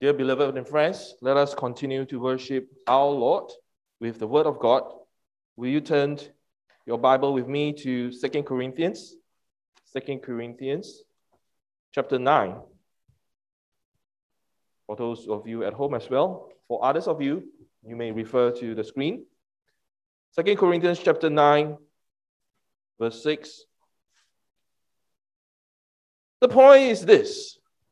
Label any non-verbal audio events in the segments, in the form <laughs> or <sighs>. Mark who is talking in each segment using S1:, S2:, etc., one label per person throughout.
S1: Dear beloved and friends, let us continue to worship our Lord with the Word of God. Will you turn your Bible with me to Second Corinthians? Second Corinthians chapter 9. For those of you at home as well, for others of you, you may refer to the screen. Second Corinthians chapter 9, verse 6. The point is this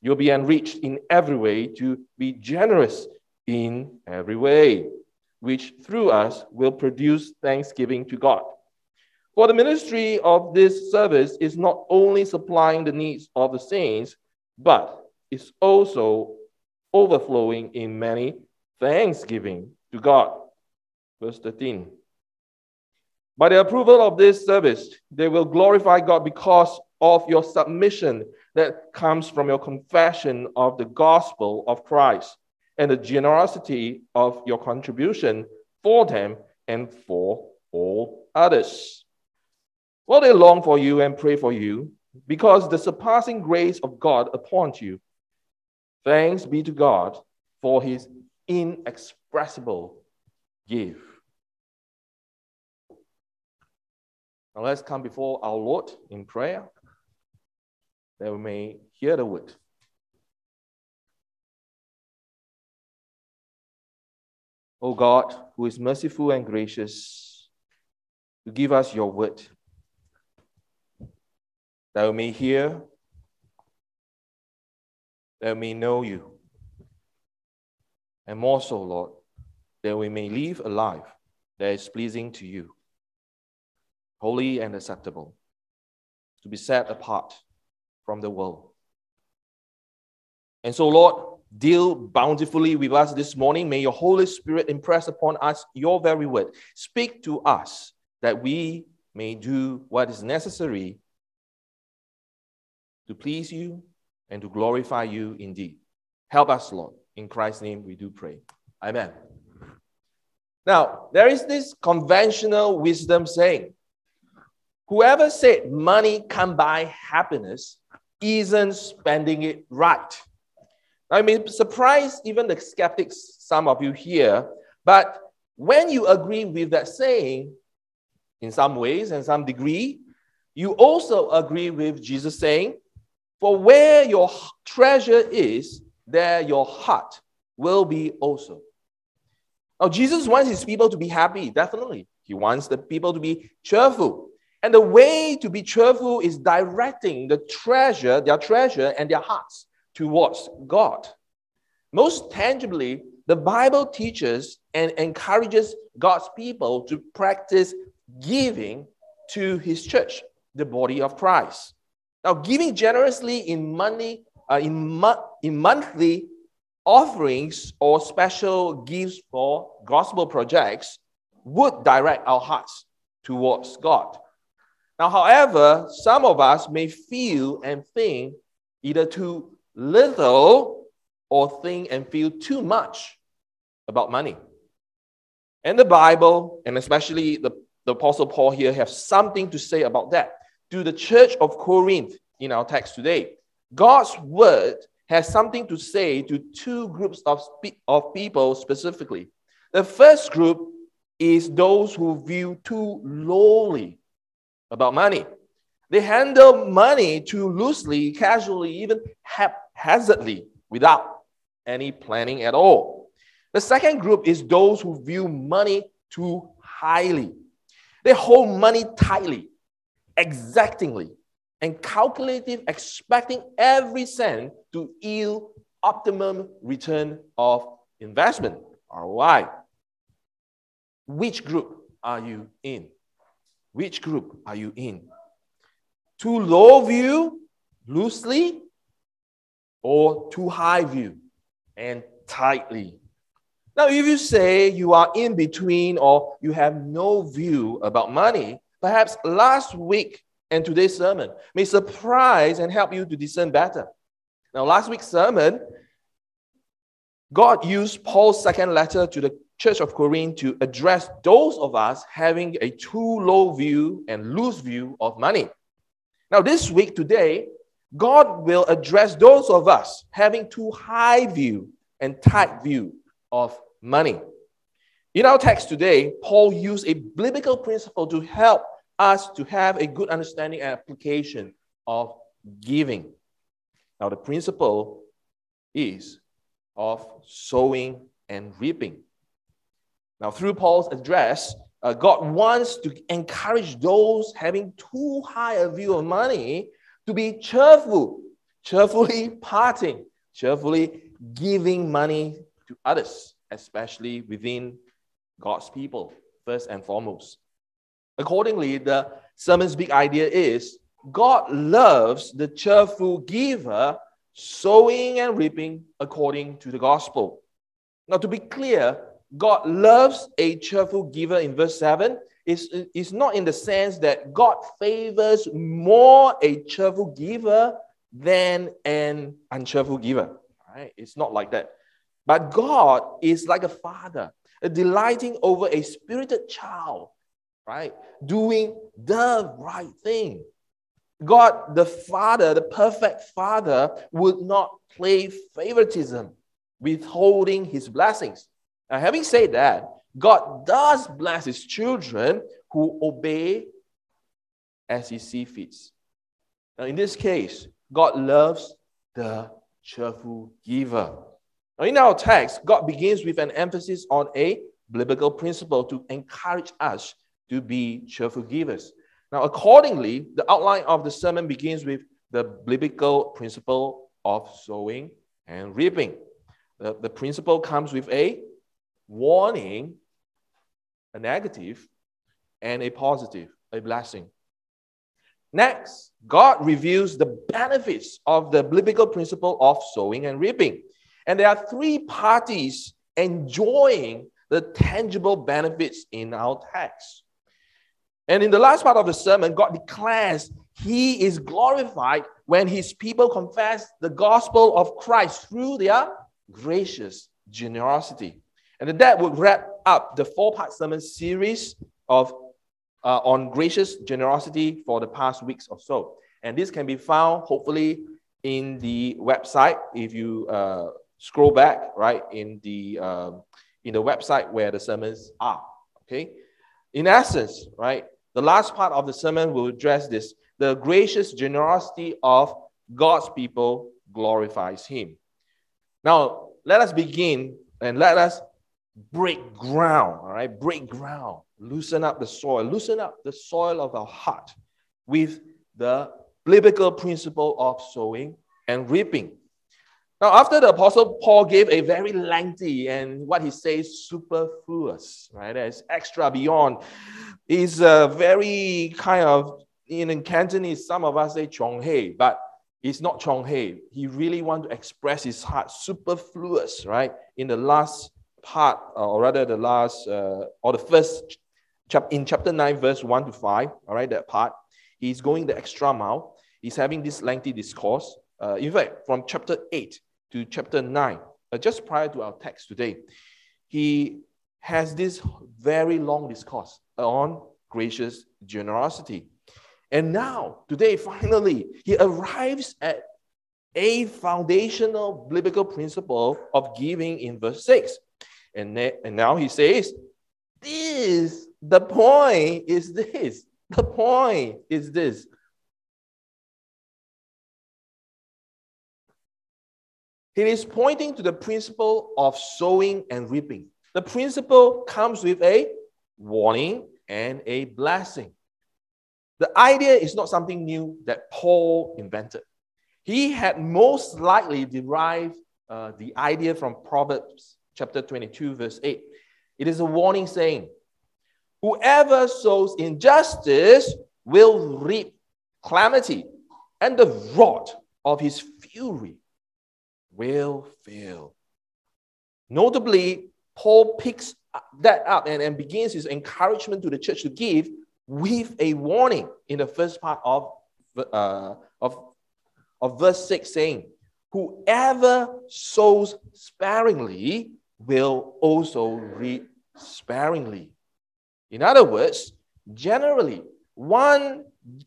S1: You'll be enriched in every way to be generous in every way, which through us will produce thanksgiving to God. For the ministry of this service is not only supplying the needs of the saints, but is also overflowing in many thanksgiving to God. Verse 13. By the approval of this service, they will glorify God because of your submission that comes from your confession of the gospel of Christ and the generosity of your contribution for them and for all others. Well, they long for you and pray for you because the surpassing grace of God upon you. Thanks be to God for his inexpressible gift. Now let's come before our Lord in prayer that we may hear the word. O God, who is merciful and gracious, to give us your word, that we may hear, that we may know you, and more so, Lord, that we may live a life that is pleasing to you, holy and acceptable, to be set apart from the world. And so, Lord, deal bountifully with us this morning. May your Holy Spirit impress upon us your very word. Speak to us that we may do what is necessary to please you and to glorify you indeed. Help us, Lord. In Christ's name we do pray. Amen. Now, there is this conventional wisdom saying whoever said money can buy happiness isn't spending it right. Now I may surprise even the skeptics, some of you here, but when you agree with that saying, in some ways and some degree, you also agree with Jesus saying, For where your treasure is, there your heart will be also. Now, Jesus wants his people to be happy, definitely. He wants the people to be cheerful. And the way to be cheerful is directing the treasure, their treasure and their hearts towards God. Most tangibly, the Bible teaches and encourages God's people to practice giving to his church, the body of Christ. Now, giving generously in money, uh, in, mo- in monthly offerings or special gifts for gospel projects would direct our hearts towards God. Now, however, some of us may feel and think either too little or think and feel too much about money. And the Bible, and especially the, the Apostle Paul here, have something to say about that. To the church of Corinth in our text today, God's word has something to say to two groups of, of people specifically. The first group is those who view too lowly about money. They handle money too loosely, casually, even haphazardly, without any planning at all. The second group is those who view money too highly. They hold money tightly, exactingly, and calculative, expecting every cent to yield optimum return of investment, ROI. Which group are you in? Which group are you in? Too low view, loosely, or too high view and tightly? Now, if you say you are in between or you have no view about money, perhaps last week and today's sermon may surprise and help you to discern better. Now, last week's sermon, God used Paul's second letter to the church of Corinth to address those of us having a too low view and loose view of money. Now, this week, today, God will address those of us having too high view and tight view of money. In our text today, Paul used a biblical principle to help us to have a good understanding and application of giving. Now, the principle is of sowing and reaping. Now, through Paul's address, uh, God wants to encourage those having too high a view of money to be cheerful, cheerfully <laughs> parting, cheerfully giving money to others especially within God's people, first and foremost. Accordingly, the sermon's big idea is God loves the cheerful giver, sowing and reaping according to the gospel. Now, to be clear, God loves a cheerful giver in verse 7 is, is not in the sense that God favors more a cheerful giver than an uncheerful giver. Right? It's not like that. But God is like a father, delighting over a spirited child, right? Doing the right thing. God, the Father, the perfect Father, would not play favoritism, withholding his blessings. Now, having said that, God does bless his children who obey as he sees fit. Now, in this case, God loves the cheerful giver. Now, in our text, God begins with an emphasis on a biblical principle to encourage us to be cheerful givers. Now, accordingly, the outline of the sermon begins with the biblical principle of sowing and reaping. The, the principle comes with a warning, a negative, and a positive, a blessing. Next, God reveals the benefits of the biblical principle of sowing and reaping. And there are three parties enjoying the tangible benefits in our text. And in the last part of the sermon, God declares he is glorified when his people confess the gospel of Christ through their gracious generosity. And that would wrap up the four part sermon series of uh, on gracious generosity for the past weeks or so. And this can be found hopefully in the website if you uh, scroll back right in the um, in the website where the sermons are. Okay, in essence, right, the last part of the sermon will address this: the gracious generosity of God's people glorifies Him. Now, let us begin and let us break ground. All right, break ground, loosen up the soil, loosen up the soil of our heart with the biblical principle of sowing and reaping. Now, after the Apostle Paul gave a very lengthy and what he says superfluous, right? That's extra beyond. Is a uh, very kind of in Cantonese, some of us say chong hei, but it's not chong hei. He really want to express his heart superfluous, right? In the last part, or rather the last, uh, or the first chapter in chapter 9, verse 1 to 5, all right, that part, he's going the extra mile. He's having this lengthy discourse. Uh, in fact, from chapter 8, to chapter 9, uh, just prior to our text today, he has this very long discourse on gracious generosity. And now, today, <laughs> finally, he arrives at a foundational biblical principle of giving in verse 6. And, and now he says, This, the point is this. The point is this He is pointing to the principle of sowing and reaping. The principle comes with a warning and a blessing. The idea is not something new that Paul invented. He had most likely derived uh, the idea from Proverbs chapter 22, verse 8. It is a warning saying, Whoever sows injustice will reap calamity, and the rod of his fury will fail. Notably, Paul picks that up and, and begins his encouragement to the church to give with a warning in the first part of, uh, of, of verse 6 saying, Whoever sows sparingly will also reap sparingly. In other words, generally, one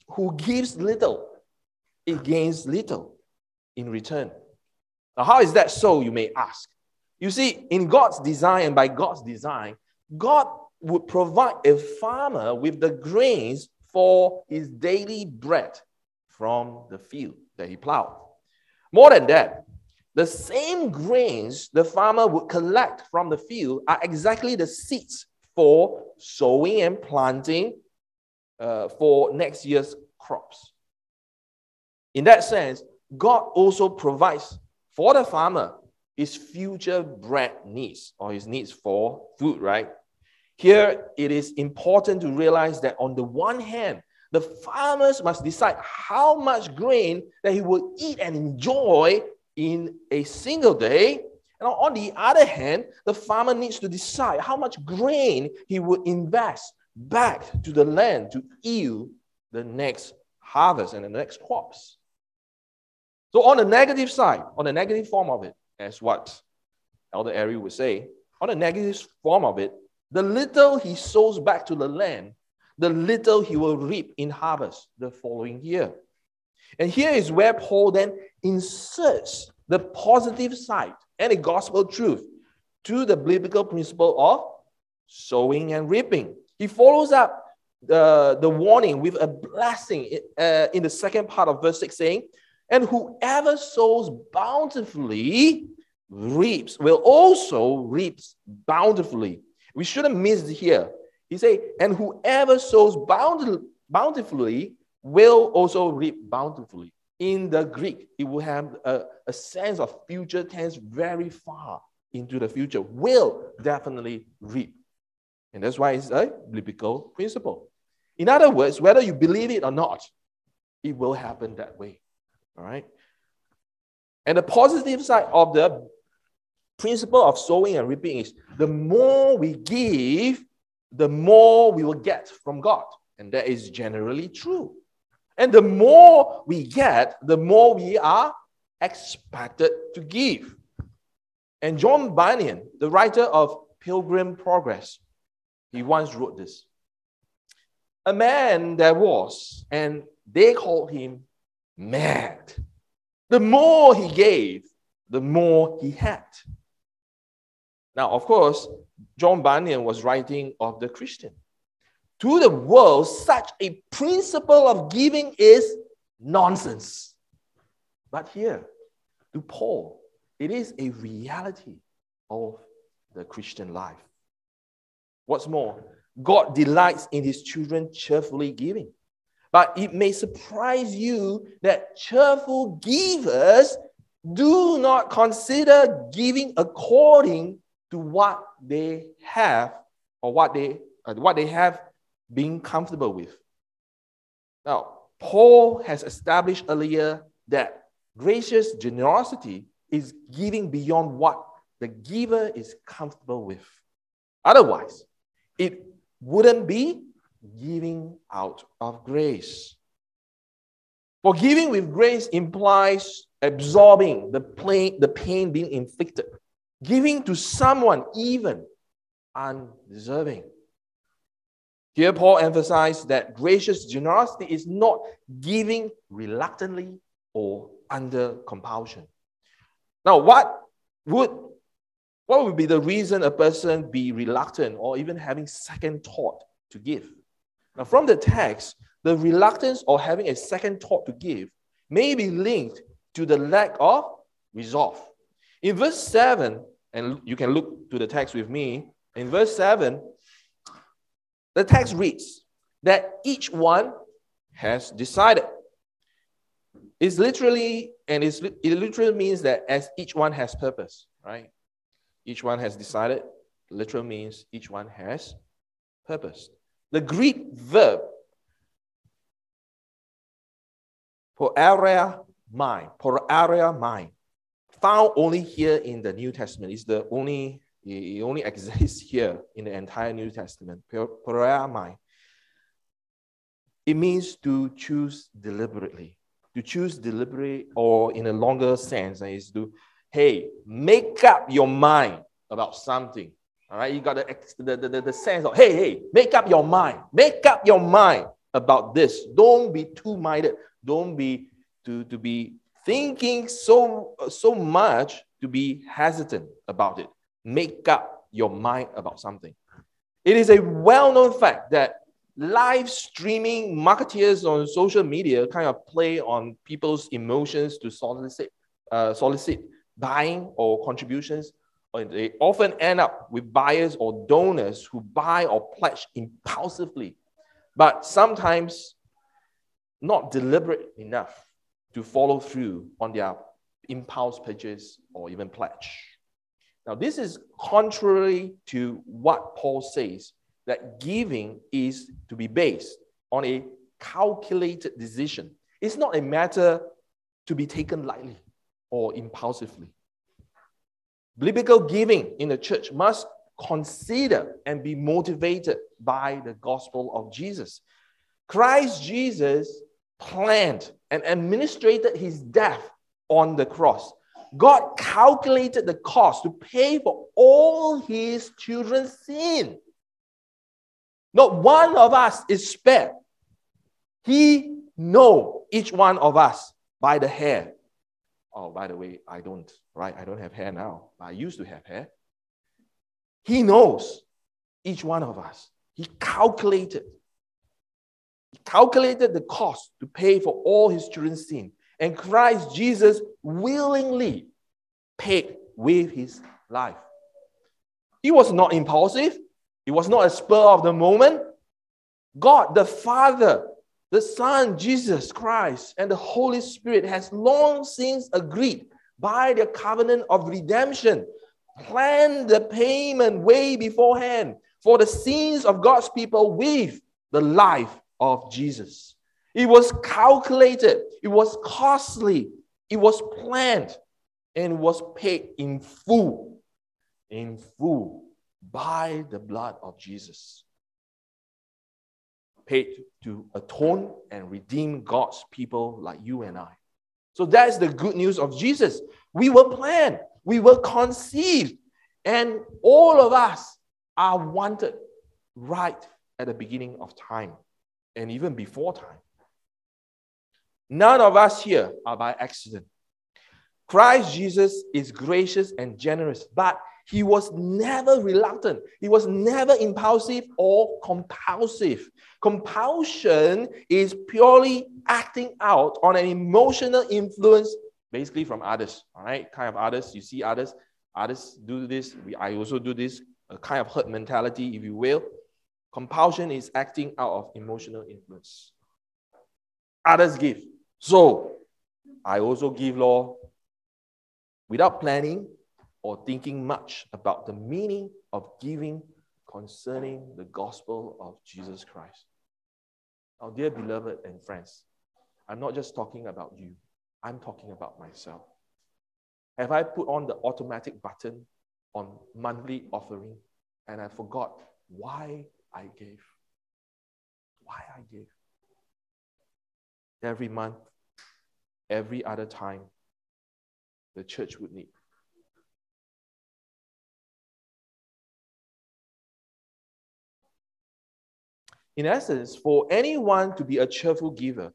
S1: who gives little, it gains little in return. Now, how is that so, you may ask? You see, in God's design and by God's design, God would provide a farmer with the grains for his daily bread from the field that he plowed. More than that, the same grains the farmer would collect from the field are exactly the seeds for sowing and planting uh, for next year's crops. In that sense, God also provides for the farmer his future bread needs or his needs for food, right? Here, it is important to realize that on the one hand, the farmers must decide how much grain that he will eat and enjoy in a single day. And on the other hand, the farmer needs to decide how much grain he will invest back to the land to yield the next harvest and the next crops. So, on the negative side, on the negative form of it, as what Elder Ari would say, on the negative form of it, the little he sows back to the land the little he will reap in harvest the following year. And here is where Paul then inserts the positive side and the gospel truth to the biblical principle of sowing and reaping. He follows up the, the warning with a blessing uh, in the second part of verse 6 saying, And whoever sows bountifully reaps, will also reap bountifully. We shouldn't miss here he say, and whoever sows bountifully will also reap bountifully. In the Greek, it will have a, a sense of future tense very far into the future, will definitely reap. And that's why it's a biblical principle. In other words, whether you believe it or not, it will happen that way. All right? And the positive side of the principle of sowing and reaping is the more we give, the more we will get from God. And that is generally true. And the more we get, the more we are expected to give. And John Bunyan, the writer of Pilgrim Progress, he once wrote this A man there was, and they called him mad. The more he gave, the more he had. Now, of course, John Bunyan was writing of the Christian. To the world, such a principle of giving is nonsense. But here, to Paul, it is a reality of the Christian life. What's more, God delights in his children cheerfully giving. But it may surprise you that cheerful givers do not consider giving according to what they have or what they, uh, what they have been comfortable with. Now, Paul has established earlier that gracious generosity is giving beyond what the giver is comfortable with. Otherwise, it wouldn't be giving out of grace. For giving with grace implies absorbing the pain, the pain being inflicted giving to someone even undeserving. Here, Paul emphasized that gracious generosity is not giving reluctantly or under compulsion. Now, what would what would be the reason a person be reluctant or even having second thought to give? Now, from the text, the reluctance or having a second thought to give may be linked to the lack of resolve In verse 7, and you can look to the text with me, in verse 7, the text reads that each one has decided. It's literally, and it's, it literally means that as each one has purpose, right? Each one has decided. Literal means each one has purpose. The Greek verb mind, proaireomai, found only here in the New Testament. is the only it only <laughs> exists here in the entire New Testament. proaireomai. It means to choose deliberately. To choose deliberately, or in a longer sense, is to, hey, make up your mind about something. All right, you got the, the, the, the sense of, hey, hey, make up your mind. Make up your mind about this. Don't be too minded. Don't be to, to be thinking so, so much to be hesitant about it. Make up your mind about something. It is a well known fact that live streaming marketeers on social media kind of play on people's emotions to solicit, uh, solicit buying or contributions And they often end up with buyers or donors who buy or pledge impulsively, but sometimes not deliberate enough to follow through on their impulse purchase or even pledge. Now, this is contrary to what Paul says that giving is to be based on a calculated decision. It's not a matter to be taken lightly or impulsively. Biblical giving in the church must consider and be motivated by the gospel of Jesus. Christ Jesus planned and administrated his death on the cross. God calculated the cost to pay for all his children's sin. Not one of us is spared. He knows each one of us by the hair Oh, by the way, I don't, right? I don't have hair now. I used to have hair. He knows each one of us. He calculated. He calculated the cost to pay for all his children's sin. And Christ Jesus willingly paid with his life. He was not impulsive. It was not a spur of the moment. God, the Father, the Son, Jesus Christ, and the Holy Spirit has long since agreed by the covenant of redemption, planned the payment way beforehand for the sins of God's people with the life of Jesus. It was calculated, it was costly, it was planned, and was paid in full, in full. By the blood of Jesus. Paid to atone and redeem God's people like you and I. So that's the good news of Jesus. We were planned, we were conceived, and all of us are wanted right at the beginning of time and even before time. None of us here are by accident. Christ Jesus is gracious and generous, but he was never reluctant. He was never impulsive or compulsive. Compulsion is purely acting out on an emotional influence, basically from others. All right, kind of others. You see others, others do this. We, I also do this. A kind of herd mentality, if you will. Compulsion is acting out of emotional influence. Others give. So I also give law without planning, or thinking much about the meaning of giving concerning the gospel of Jesus Christ. Now, dear beloved and friends, I'm not just talking about you, I'm talking about myself. Have I put on the automatic button on monthly offering and I forgot why I gave? Why I gave? Every month, every other time, the church would need In essence, for anyone to be a cheerful giver,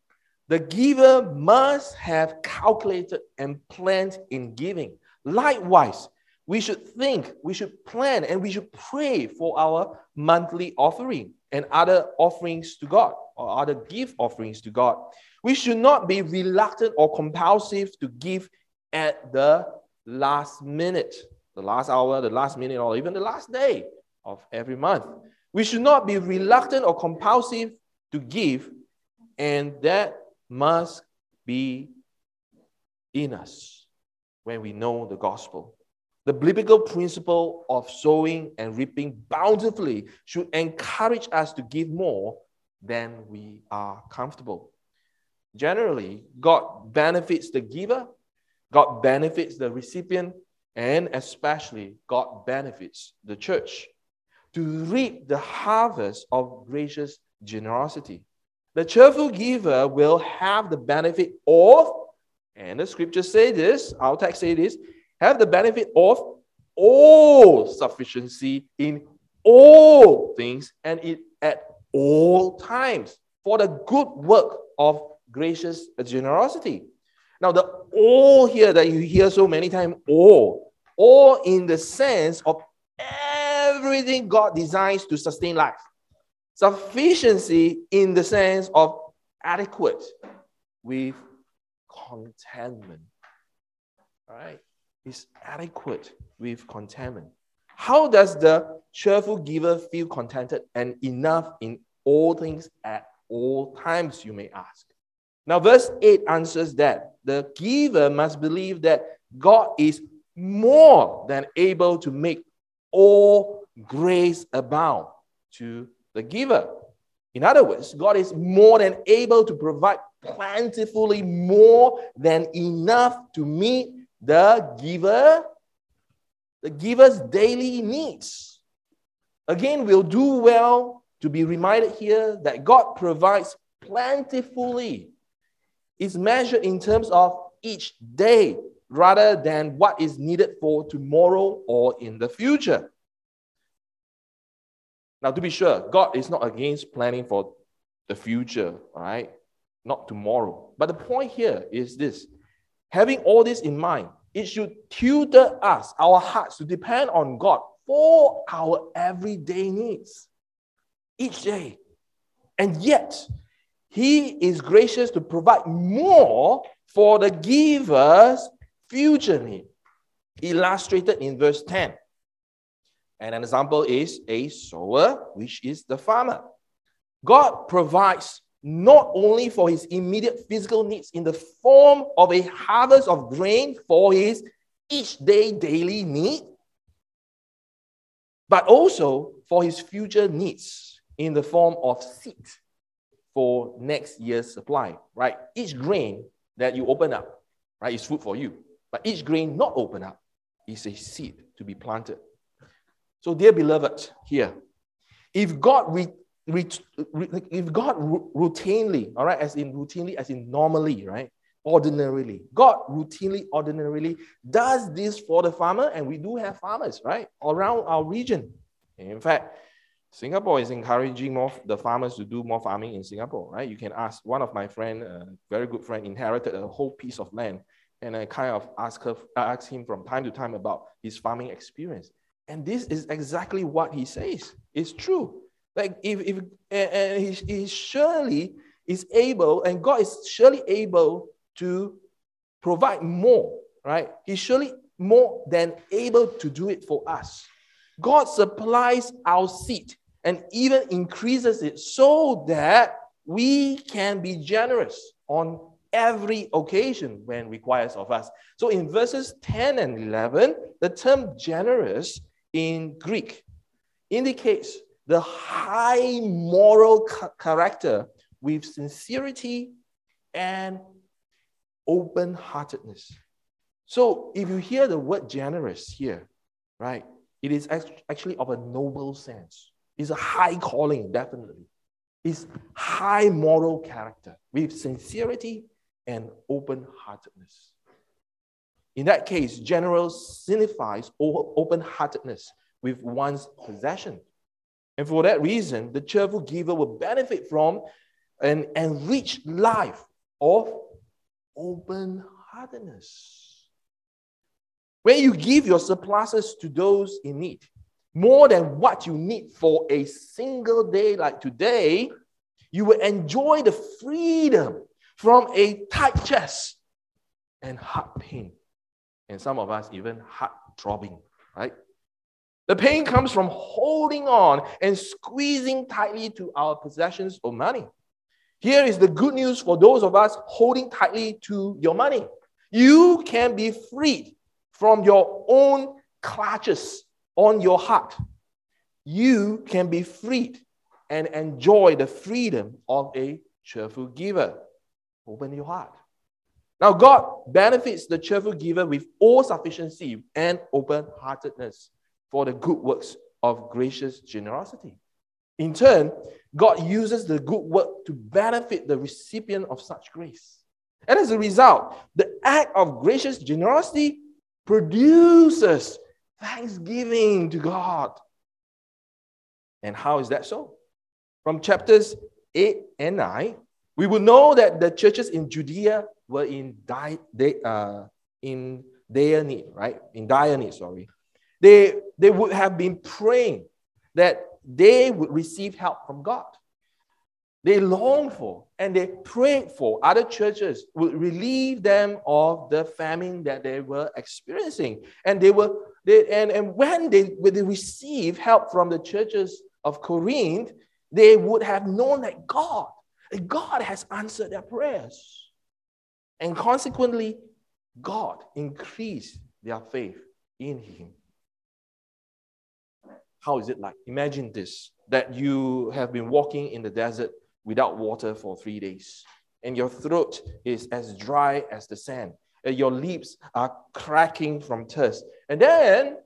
S1: the giver must have calculated and planned in giving. Likewise, we should think, we should plan, and we should pray for our monthly offering and other offerings to God or other gift offerings to God. We should not be reluctant or compulsive to give at the last minute, the last hour, the last minute, or even the last day of every month. We should not be reluctant or compulsive to give, and that must be in us when we know the gospel. The biblical principle of sowing and reaping bountifully should encourage us to give more than we are comfortable. Generally, God benefits the giver, God benefits the recipient, and especially God benefits the church to reap the harvest of gracious generosity. The cheerful giver will have the benefit of, and the scriptures say this, our text say this, have the benefit of all sufficiency in all things and it at all times for the good work of gracious generosity. Now, the all here that you hear so many times, all, all in the sense of everything God designs to sustain life. Sufficiency in the sense of adequate with contentment. Right? It's adequate with contentment. How does the cheerful giver feel contented and enough in all things at all times, you may ask? Now, verse 8 answers that. The giver must believe that God is more than able to make all grace abound to the giver. In other words, God is more than able to provide plentifully more than enough to meet the giver, the giver's daily needs. Again, we'll do well to be reminded here that God provides plentifully is measured in terms of each day rather than what is needed for tomorrow or in the future. Now, to be sure, God is not against planning for the future, right? Not tomorrow. But the point here is this having all this in mind, it should tutor us, our hearts, to depend on God for our everyday needs each day. And yet, he is gracious to provide more for the giver's future need. Illustrated in verse 10. And an example is a sower, which is the farmer. God provides not only for his immediate physical needs in the form of a harvest of grain for his each day daily need, but also for his future needs in the form of seed for next year's supply, right? Each grain that you open up, right, is food for you. But each grain not open up is a seed to be planted. So, dear beloved, here, if God re, if God routinely, all right, as in routinely, as in normally, right, ordinarily, God routinely, ordinarily does this for the farmer, and we do have farmers, right, around our region. In fact, Singapore is encouraging more the farmers to do more farming in Singapore, right? You can ask one of my friend, a very good friend, inherited a whole piece of land, and I kind of ask her, ask him from time to time about his farming experience, and this is exactly what he says. It's true. Like if if and he, he surely is able, and God is surely able to provide more, right? He's surely more than able to do it for us. God supplies our seed and even increases it so that we can be generous on every occasion when requires of us. So in verses 10 and 11, the term generous in Greek indicates the high moral character with sincerity and open heartedness. So if you hear the word generous here, right, it is actually of a noble sense. It's a high calling, definitely. It's high moral character with sincerity and open heartedness. In that case, general signifies open heartedness with one's possession. And for that reason, the cheerful giver will benefit from an enriched life of open heartedness. When you give your surpluses to those in need, more than what you need for a single day like today, you will enjoy the freedom from a tight chest and heart pain. and some of us even heart throbbing, right? The pain comes from holding on and squeezing tightly to our possessions or money. Here is the good news for those of us holding tightly to your money. You can be freed from your own clutches on your heart. You can be freed and enjoy the freedom of a cheerful giver. Open your heart. Now, God benefits the cheerful giver with all sufficiency and open heartedness for the good works of gracious generosity. In turn, God uses the good work to benefit the recipient of such grace. And as a result, the act of gracious generosity produces thanksgiving to God. And how is that so? From chapters 8 and 9, we will know that the churches in Judea were in, di- they, uh, in dire need, right? In dire need, sorry. They, they would have been praying that they would receive help from God. They longed for and they prayed for other churches would relieve them of the famine that they were experiencing. And they were they, and, and when they when they received help from the churches of Corinth, they would have known that God, that God has answered their prayers. And consequently, God increased their faith in Him. How is it like? Imagine this that you have been walking in the desert without water for three days, and your throat is as dry as the sand, and your lips are cracking from thirst. And then,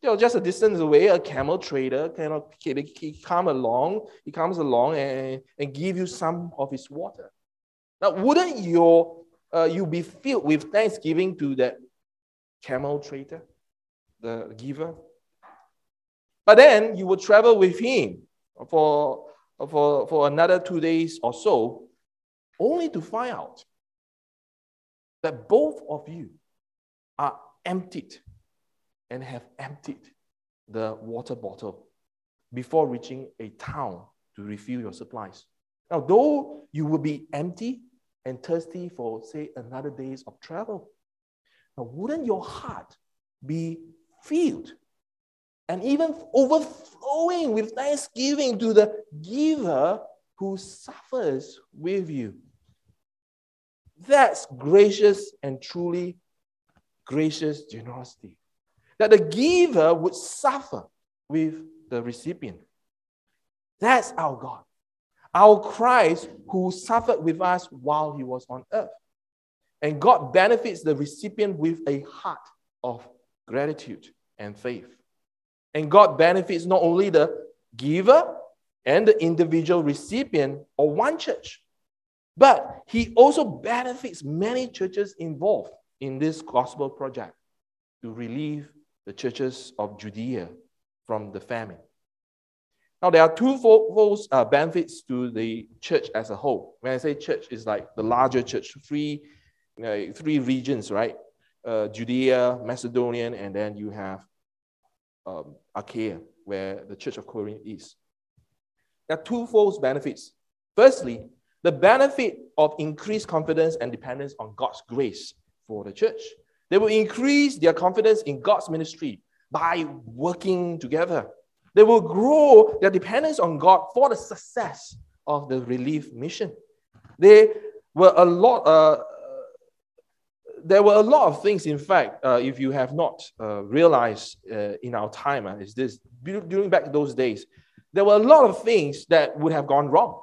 S1: you know, just a distance away, a camel trader kind of he come along, he comes along and, and give you some of his water. Now, wouldn't your uh, you be filled with thanksgiving to that camel trader, the giver? But then you will travel with him for, for, for another two days or so, only to find out that both of you are emptied and have emptied the water bottle before reaching a town to refill your supplies. Now, though you will be empty and thirsty for, say, another days of travel, now wouldn't your heart be filled and even overflowing with thanksgiving to the giver who suffers with you. That's gracious and truly gracious generosity. That the giver would suffer with the recipient. That's our God, our Christ who suffered with us while he was on earth. And God benefits the recipient with a heart of gratitude and faith. And God benefits not only the giver and the individual recipient of one church, but He also benefits many churches involved in this gospel project to relieve the churches of Judea from the famine. Now, there are two fold uh, benefits to the church as a whole. When I say church, it's like the larger church, three, uh, three regions, right? Uh, Judea, Macedonian, and then you have um, Achaia, where the Church of Corinth is. There are twofold benefits. Firstly, the benefit of increased confidence and dependence on God's grace for the church. They will increase their confidence in God's ministry by working together. They will grow their dependence on God for the success of the relief mission. They were a lot, uh, there were a lot of things, in fact, uh, if you have not uh, realized uh, in our time, uh, is this during back those days, there were a lot of things that would have gone wrong.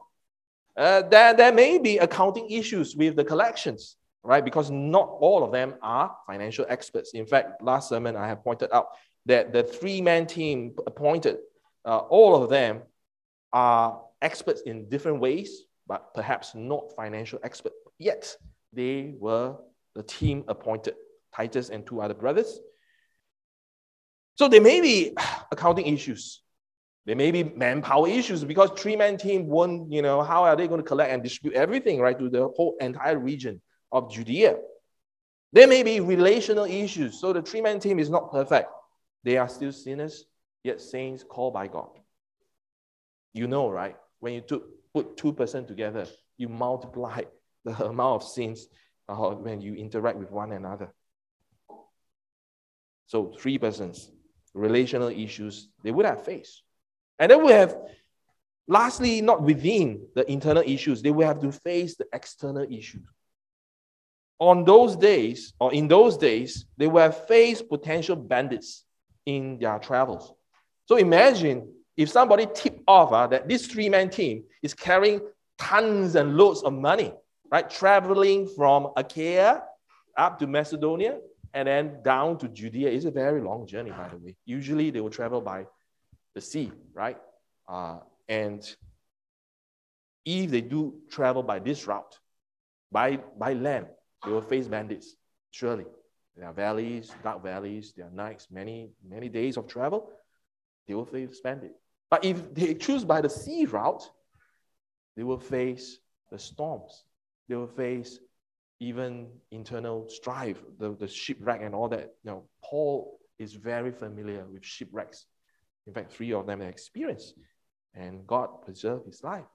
S1: Uh, there, there may be accounting issues with the collections, right? Because not all of them are financial experts. In fact, last sermon I have pointed out that the three man team appointed, uh, all of them are experts in different ways, but perhaps not financial experts. Yet they were the team appointed Titus and two other brothers. So there may be <sighs> accounting issues. There may be manpower issues because three-man team won't, you know, how are they going to collect and distribute everything, right, to the whole entire region of Judea? There may be relational issues. So the three-man team is not perfect. They are still sinners, yet saints called by God. You know, right? When you took, put two person together, you multiply <laughs> the amount of sins when you interact with one another. So, three persons, relational issues they would have faced. And then we have, lastly, not within the internal issues, they will have to face the external issues. On those days, or in those days, they will have faced potential bandits in their travels. So imagine if somebody tipped off uh, that this three man team is carrying tons and loads of money, right? Traveling from Achaia up to Macedonia and then down to Judea. is a very long journey, by the way. Usually they will travel by the sea, right? Uh, and if they do travel by this route, by, by land, they will face bandits, surely. There are valleys, dark valleys, there are nights, many, many days of travel. They will face bandits. But if they choose by the sea route, they will face the storms. They will face even internal strife, the, the shipwreck and all that. You know, Paul is very familiar with shipwrecks. In fact, three of them experienced, and God preserved his life.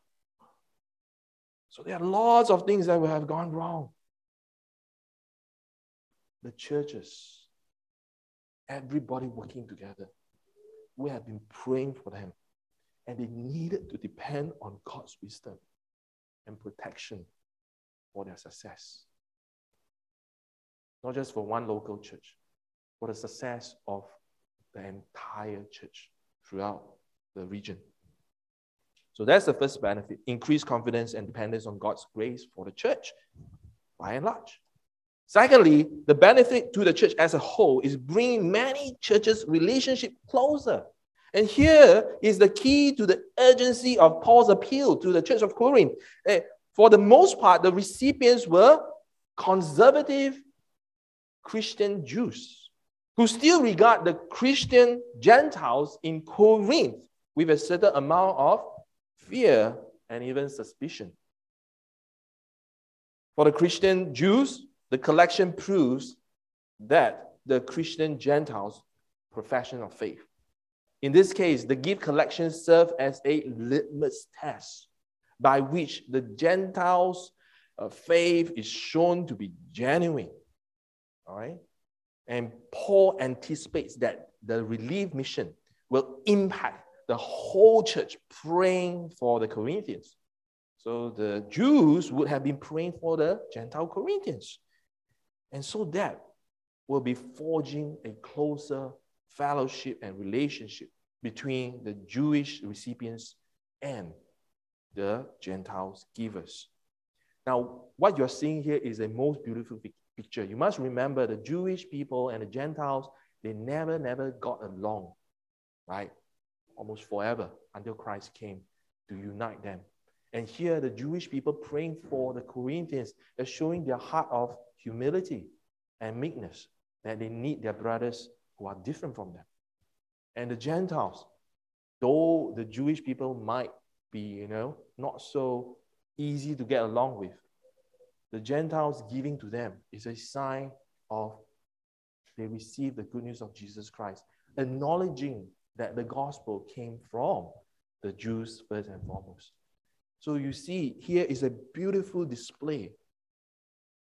S1: So there are lots of things that will have gone wrong. The churches, everybody working together, we have been praying for them and they needed to depend on God's wisdom and protection for their success. Not just for one local church, for the success of the entire church throughout the region. So that's the first benefit increased confidence and dependence on God's grace for the church by and large. Secondly, the benefit to the church as a whole is bringing many churches' relationship closer. And here is the key to the urgency of Paul's appeal to the church of Corinth. Eh, For the most part, the recipients were conservative Christian Jews who still regard the Christian Gentiles in Corinth with a certain amount of fear and even suspicion. For the Christian Jews, the collection proves that the Christian Gentiles' profession of faith. In this case, the gift collection served as a litmus test by which the Gentiles' uh, faith is shown to be genuine. All right? And Paul anticipates that the relief mission will impact the whole church praying for the Corinthians. So the Jews would have been praying for the Gentile Corinthians. And so that will be forging a closer fellowship and relationship between the Jewish recipients and the Gentiles givers. Now, what you're seeing here is a most beautiful picture. You must remember the Jewish people and the Gentiles, they never, never got along, right? Almost forever until Christ came to unite them. And here, the Jewish people praying for the Corinthians, they're showing their heart of humility and meekness that they need their brothers who are different from them. And the Gentiles, though the Jewish people might be, you know, not so easy to get along with, the Gentiles giving to them is a sign of they receive the good news of Jesus Christ, acknowledging that the gospel came from the Jews first and foremost. So you see, here is a beautiful display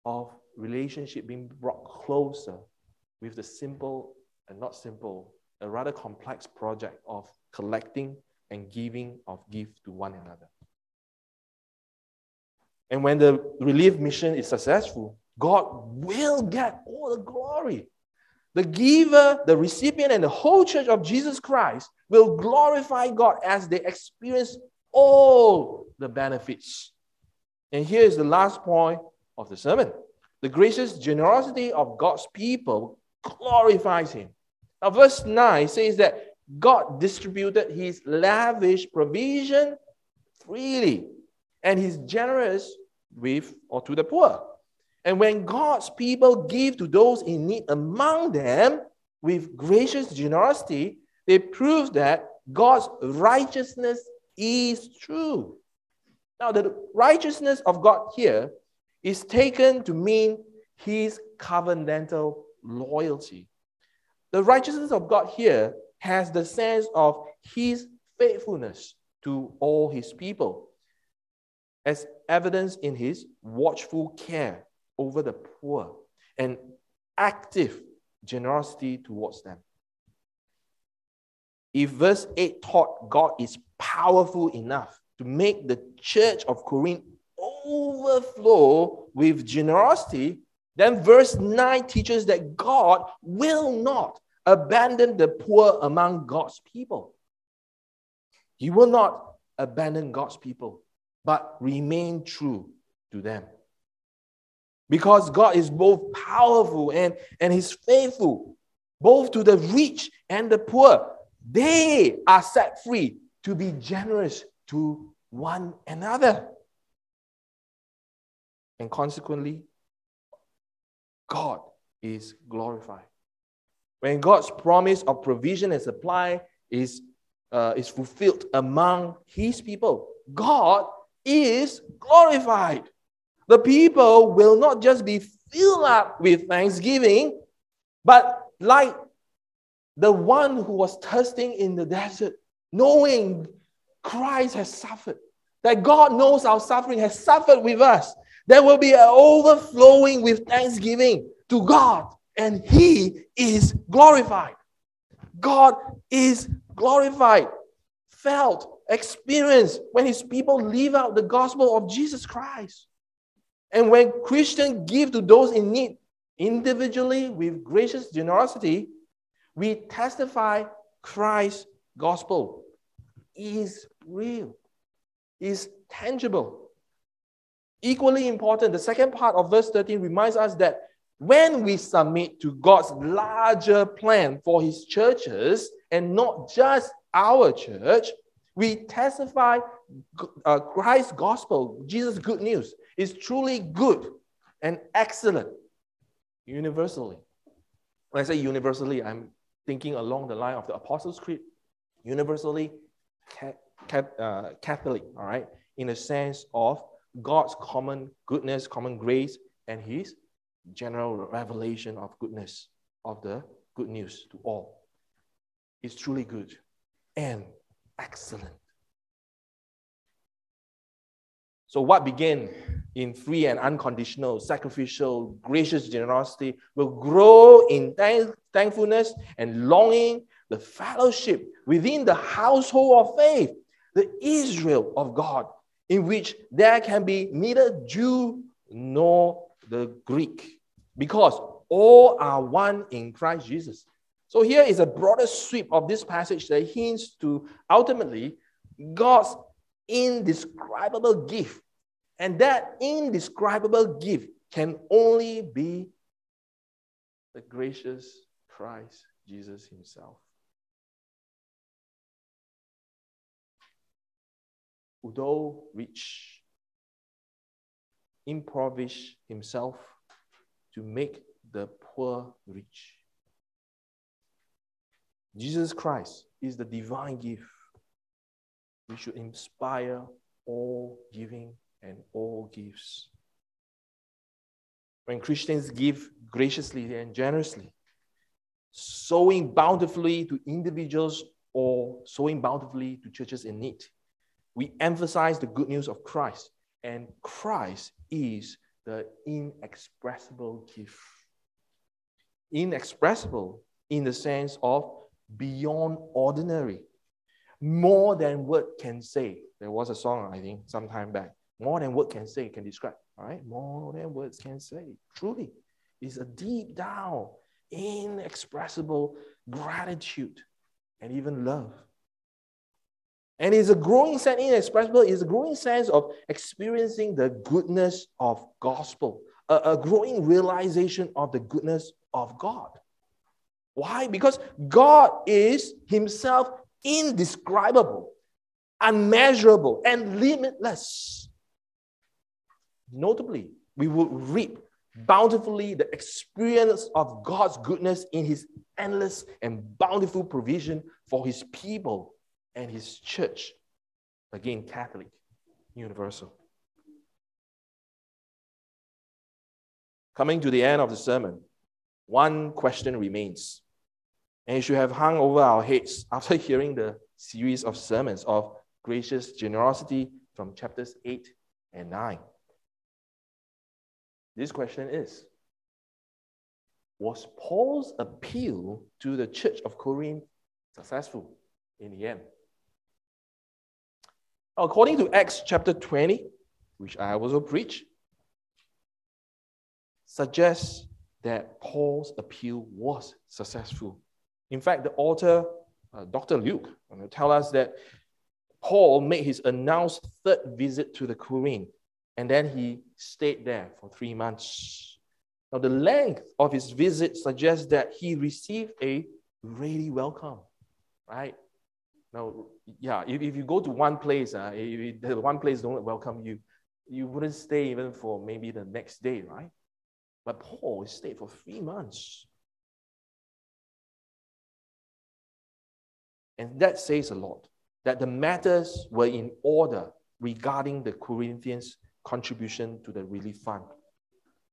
S1: of relationship being brought closer with the simple and not simple, a rather complex project of collecting and giving of gift to one another. And when the relief mission is successful, God will get all the glory. The giver, the recipient, and the whole church of Jesus Christ will glorify God as they experience all the benefits. And here is the last point of the sermon the gracious generosity of God's people glorifies Him. Now, verse 9 says that God distributed His lavish provision freely, and He's generous with or to the poor. And when God's people give to those in need among them with gracious generosity, they prove that God's righteousness is true. Now, the righteousness of God here is taken to mean his covenantal loyalty. The righteousness of God here has the sense of his faithfulness to all his people, as evidenced in his watchful care over the poor and active generosity towards them. If verse 8 taught God is powerful enough to make the church of Corinth overflow with generosity, then verse 9 teaches that God will not abandon the poor among God's people. He will not abandon God's people, but remain true to them. Because God is both powerful and, and He's faithful, both to the rich and the poor. They are set free to be generous to one another. And consequently, God is glorified. When God's promise of provision and supply is, uh, is fulfilled among his people, God is glorified. The people will not just be filled up with thanksgiving, but like the one who was thirsting in the desert, knowing Christ has suffered, that God knows our suffering, has suffered with us. There will be an overflowing with thanksgiving to God, and He is glorified. God is glorified, felt, experienced when His people live out the gospel of Jesus Christ. And when Christians give to those in need individually with gracious generosity, we testify Christ's gospel is real, is tangible. Equally important, the second part of verse 13 reminds us that when we submit to God's larger plan for his churches and not just our church, we testify uh, Christ's gospel, Jesus' good news, is truly good and excellent universally. When I say universally, I'm thinking along the line of the Apostles' Creed, universally uh, Catholic, all right, in the sense of God's common goodness, common grace, and His general revelation of goodness of the good news to all. It's truly good and excellent. So, what began in free and unconditional, sacrificial, gracious generosity will grow in thank- thankfulness and longing, the fellowship within the household of faith, the Israel of God, in which there can be neither Jew nor the Greek, because all are one in Christ Jesus. So, here is a broader sweep of this passage that hints to ultimately God's indescribable gift. And that indescribable gift can only be the gracious Christ Jesus Himself. Although rich, impoverish himself to make the poor rich. Jesus Christ is the divine gift. We should inspire all giving and all gifts. When Christians give graciously and generously, sowing bountifully to individuals or sowing bountifully to churches in need, we emphasize the good news of Christ, and Christ is the inexpressible gift. Inexpressible in the sense of beyond ordinary, more than word can say. There was a song, I think, some time back. More than word can say can describe. All right, more than words can say. Truly, is a deep down, inexpressible gratitude and even love. And it's a growing sense, inexpressible, it's a growing sense of experiencing the goodness of gospel, a, a growing realization of the goodness of God. Why? Because God is Himself indescribable, unmeasurable, and limitless. Notably, we will reap bountifully the experience of God's goodness in His endless and bountiful provision for His people and His church. Again, Catholic, universal. Coming to the end of the sermon, one question remains and it should have hung over our heads <laughs> after hearing the series of sermons of gracious generosity from chapters 8 and 9. This question is was Paul's appeal to the church of Corinth successful in the end? According to Acts chapter 20, which I also preach, suggests that Paul's appeal was successful. In fact, the author, uh, Dr. Luke, tell us that Paul made his announced third visit to the Corinth, and then he stayed there for three months. Now, the length of his visit suggests that he received a ready welcome, right? Now, yeah, if, if you go to one place, uh, if the one place don't welcome you, you wouldn't stay even for maybe the next day, right? But Paul stayed for three months. And that says a lot that the matters were in order regarding the Corinthians' contribution to the relief fund.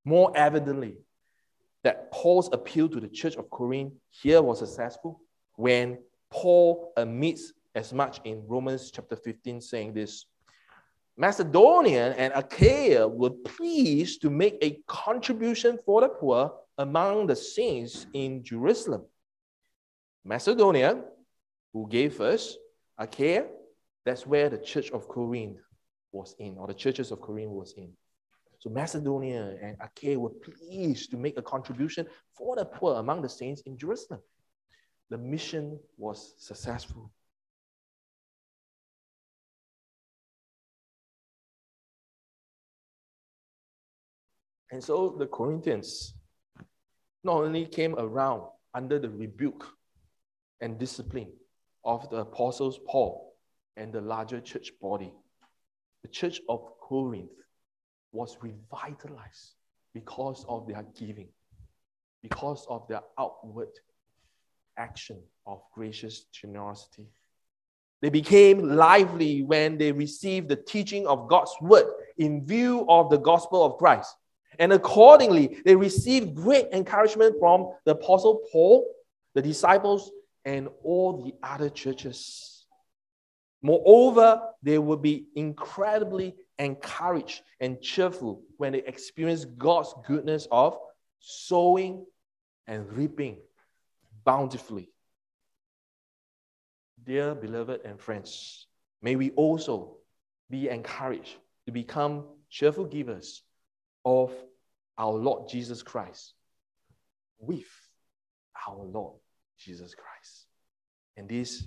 S1: More evidently, that Paul's appeal to the church of Corinth here was successful when Paul admits as much in Romans chapter 15, saying this Macedonia and Achaia were pleased to make a contribution for the poor among the saints in Jerusalem. Macedonia, who gave first, Achaia, that's where the church of Corinth was in, or the churches of Corinth was in. So Macedonia and Achaia were pleased to make a contribution for the poor among the saints in Jerusalem. The mission was successful. And so the Corinthians not only came around under the rebuke and discipline of the apostles Paul and the larger church body, the church of Corinth was revitalized because of their giving, because of their outward action of gracious generosity. They became lively when they received the teaching of God's word in view of the gospel of Christ. And accordingly, they received great encouragement from the Apostle Paul, the disciples, and all the other churches. Moreover, they will be incredibly encouraged and cheerful when they experience God's goodness of sowing and reaping bountifully. Dear beloved and friends, may we also be encouraged to become cheerful givers of our Lord Jesus Christ with our Lord Jesus Christ. And this